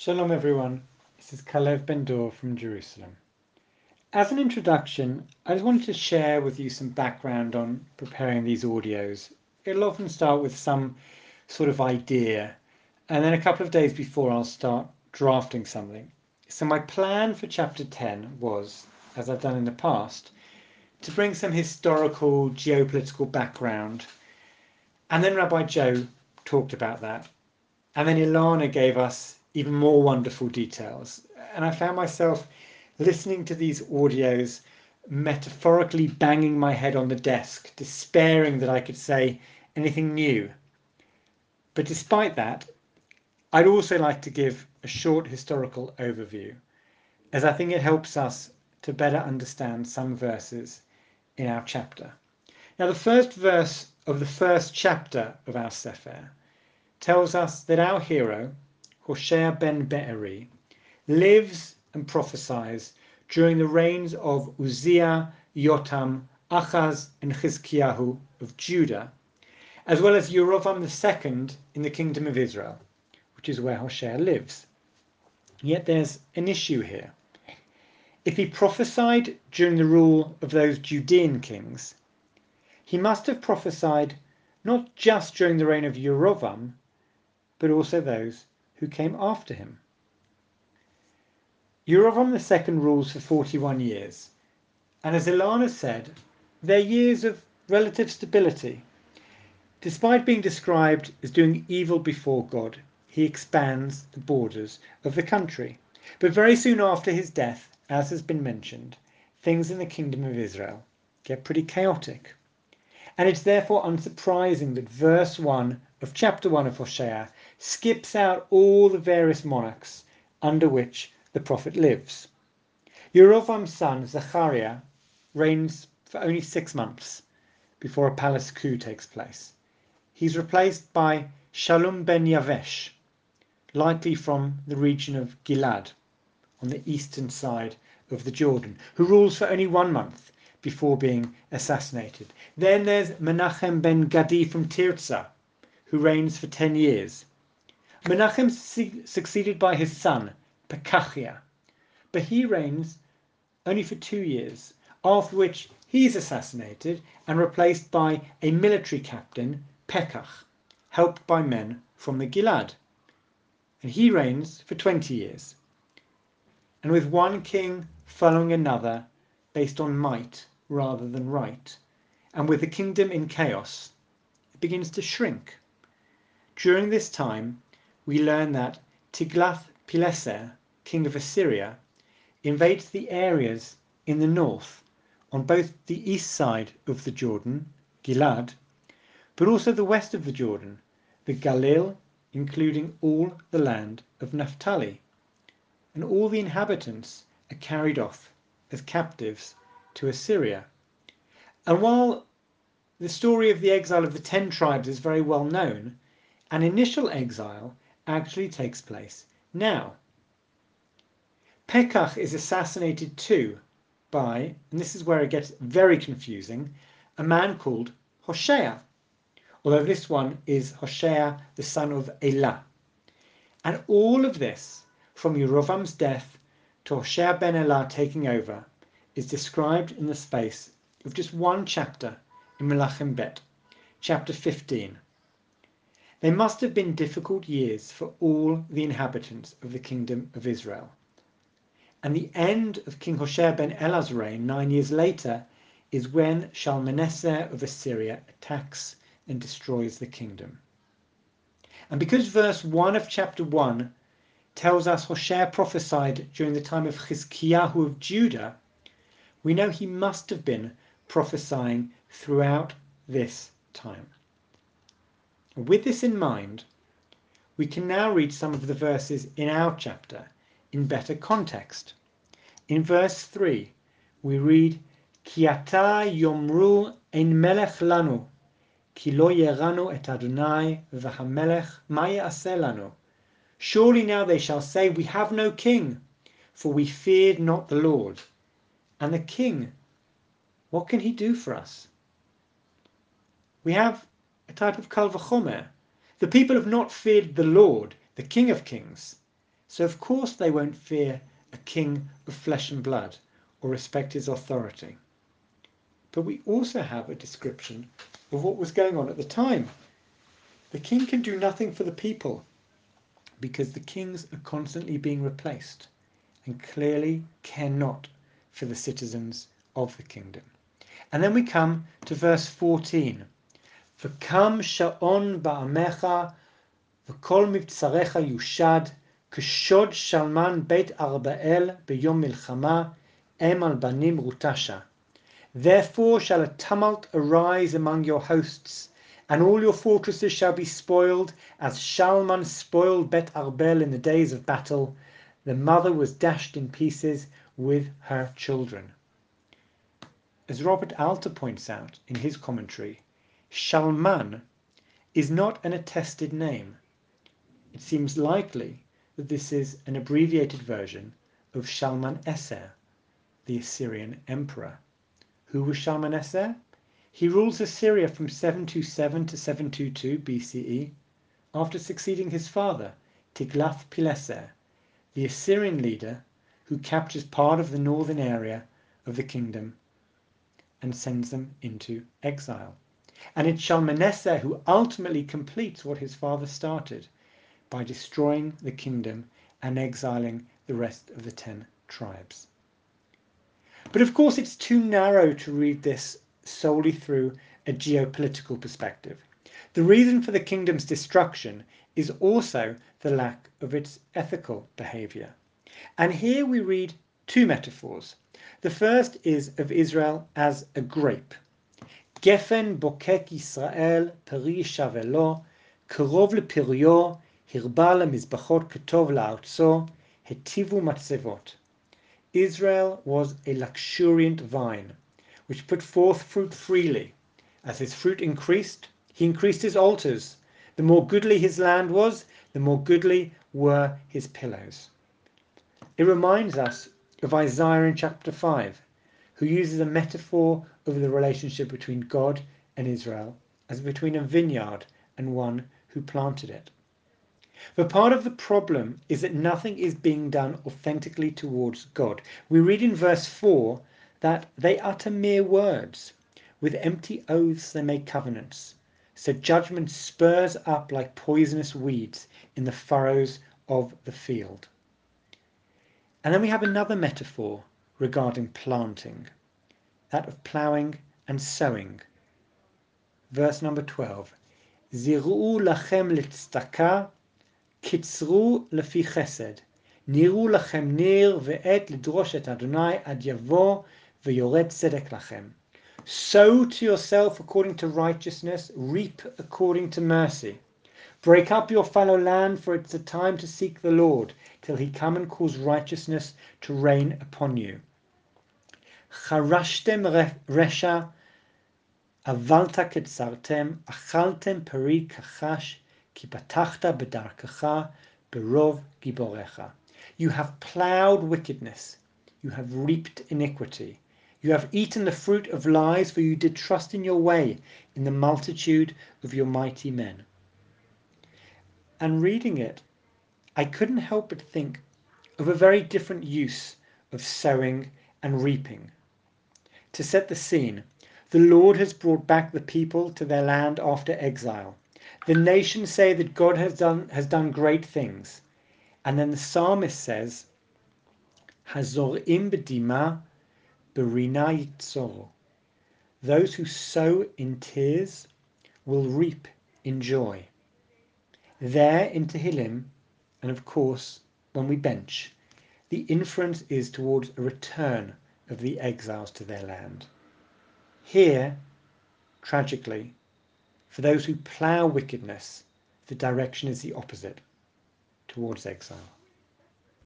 Shalom everyone, this is Calev Ben-Dor from Jerusalem. As an introduction, I just wanted to share with you some background on preparing these audios. It'll often start with some sort of idea, and then a couple of days before I'll start drafting something. So my plan for chapter 10 was, as I've done in the past, to bring some historical, geopolitical background. And then Rabbi Joe talked about that. And then Ilana gave us even more wonderful details. And I found myself listening to these audios, metaphorically banging my head on the desk, despairing that I could say anything new. But despite that, I'd also like to give a short historical overview, as I think it helps us to better understand some verses in our chapter. Now, the first verse of the first chapter of our Sefer tells us that our hero, Hoshea ben Be'eri, lives and prophesies during the reigns of Uzziah, Yotam, Achaz, and Chizkiyahu of Judah, as well as Yerovam II in the kingdom of Israel, which is where Hoshea lives. Yet there's an issue here. If he prophesied during the rule of those Judean kings, he must have prophesied not just during the reign of Yerovam, but also those who came after him. Yerovam II rules for 41 years, and as Ilana said, they're years of relative stability. Despite being described as doing evil before God, he expands the borders of the country. But very soon after his death, as has been mentioned, things in the kingdom of Israel get pretty chaotic. And it's therefore unsurprising that verse 1 of chapter 1 of Hosea skips out all the various monarchs under which the prophet lives. Yerovam's son, Zechariah, reigns for only six months before a palace coup takes place. He's replaced by Shalom ben Yavesh, likely from the region of Gilad, on the eastern side of the Jordan, who rules for only one month before being assassinated. Then there's Menachem ben Gadi from Tirzah, who reigns for 10 years. Menachem succeeded by his son, Pekachiah, but he reigns only for two years, after which he is assassinated and replaced by a military captain, Pekach, helped by men from the Gilad. And he reigns for 20 years. And with one king following another based on might rather than right, and with the kingdom in chaos, it begins to shrink. During this time, we learn that Tiglath-Pileser, king of Assyria, invades the areas in the north on both the east side of the Jordan, Gilad, but also the west of the Jordan, the Galil, including all the land of Naphtali. And all the inhabitants are carried off as captives to Assyria. And while the story of the exile of the ten tribes is very well known, an initial exile actually takes place now. Pekach is assassinated too by, and this is where it gets very confusing, a man called Hoshea, although this one is Hoshea, the son of Elah. And all of this, from Yerovam's death to Hoshea ben Elah taking over, is described in the space of just one chapter in Melachim Bet, chapter 15. They must have been difficult years for all the inhabitants of the kingdom of Israel. And the end of King Hoshea ben Elah's reign, nine years later, is when Shalmaneser of Assyria attacks and destroys the kingdom. And because verse 1 of chapter 1 tells us Hoshea prophesied during the time of Chizkiyahu of Judah, we know he must have been prophesying throughout this time. With this in mind, we can now read some of the verses in our chapter in better context. In verse 3, we read, Ki ata yomru ein melech lanu, ki lo yeranu et Adonai v'hamelech lanu. Surely now they shall say, We have no king, for we feared not the Lord. And the king, what can he do for us? We have type of Kal V'chomer. The people have not feared the Lord, the King of Kings, So, of course, they won't fear a king of flesh and blood or respect his authority. But we also have a description of what was going on at the time. The king can do nothing for the people because the kings are constantly being replaced and clearly care not for the citizens of the kingdom. And then we come to verse 14. וקם שעון בעמך וכל מבצריך יושד כשוד שלמן בית ארבאל ביום מלחמה em al banim rutasha. Therefore shall a tumult arise among your hosts, and all your fortresses shall be spoiled, as Shalman spoiled Bet Arbel in the days of battle. The mother was dashed in pieces with her children. As Robert Alter points out in his commentary, Shalman is not an attested name. It seems likely that this is an abbreviated version of Shalmaneser, the Assyrian emperor. Who was Shalmaneser? He rules Assyria from 727 to 722 BCE after succeeding his father, Tiglath-Pileser, the Assyrian leader who captures part of the northern area of the kingdom and sends them into exile. And it it's Shalmaneser who ultimately completes what his father started by destroying the kingdom and exiling the rest of the ten tribes. But of course, it's too narrow to read this solely through a geopolitical perspective. The reason for the kingdom's destruction is also the lack of its ethical behavior. And here we read two metaphors. The first is of Israel as a grape. Gefen bokek Israel peri shavelo, קרוב לפריו, הרבה למזבחות כתוב לארצו, hetivu matzevot. Israel was a luxuriant vine, which put forth fruit freely. As his fruit increased, he increased his altars. The more goodly his land was, the more goodly were his pillows. It reminds us of Isaiah in chapter 5, who uses a metaphor of the relationship between God and Israel as between a vineyard and one who planted it. But part of the problem is that nothing is being done authentically towards God. We read in verse 4 that they utter mere words. With empty oaths they make covenants. So judgment spurs up like poisonous weeds in the furrows of the field. And then we have another metaphor regarding planting, that of plowing and sowing. Verse number 12. Ziru lachem litzdaka, kitzru lefi chesed. Niru lachem nir ve'et lidrosh et Adonai ad yavo ve'yored tzedek lachem. Sow to yourself according to righteousness, reap according to mercy. Break up your fallow land, for it's a time to seek the Lord, till he come and cause righteousness to reign upon you. חרשתם רשע, אבלת קצרתם, אכלתם פרי כחש, כי פתחת בדרכך ברוב גיבוריך. You have plowed wickedness, you have reaped iniquity. You have eaten the fruit of lies, for you did trust in your way in the multitude of your mighty men. And reading it, I couldn't help but think of a very different use of sowing and reaping. to set the scene, the Lord has brought back the people to their land after exile. The nations say that God has done, has done great things. And then the psalmist says, Hazorim bedima berina yitzoro. Those who sow in tears will reap in joy. There in Tehillim, and of course when we bench, the inference is towards a return of the exiles to their land. Here, tragically, for those who plough wickedness, the direction is the opposite, towards exile.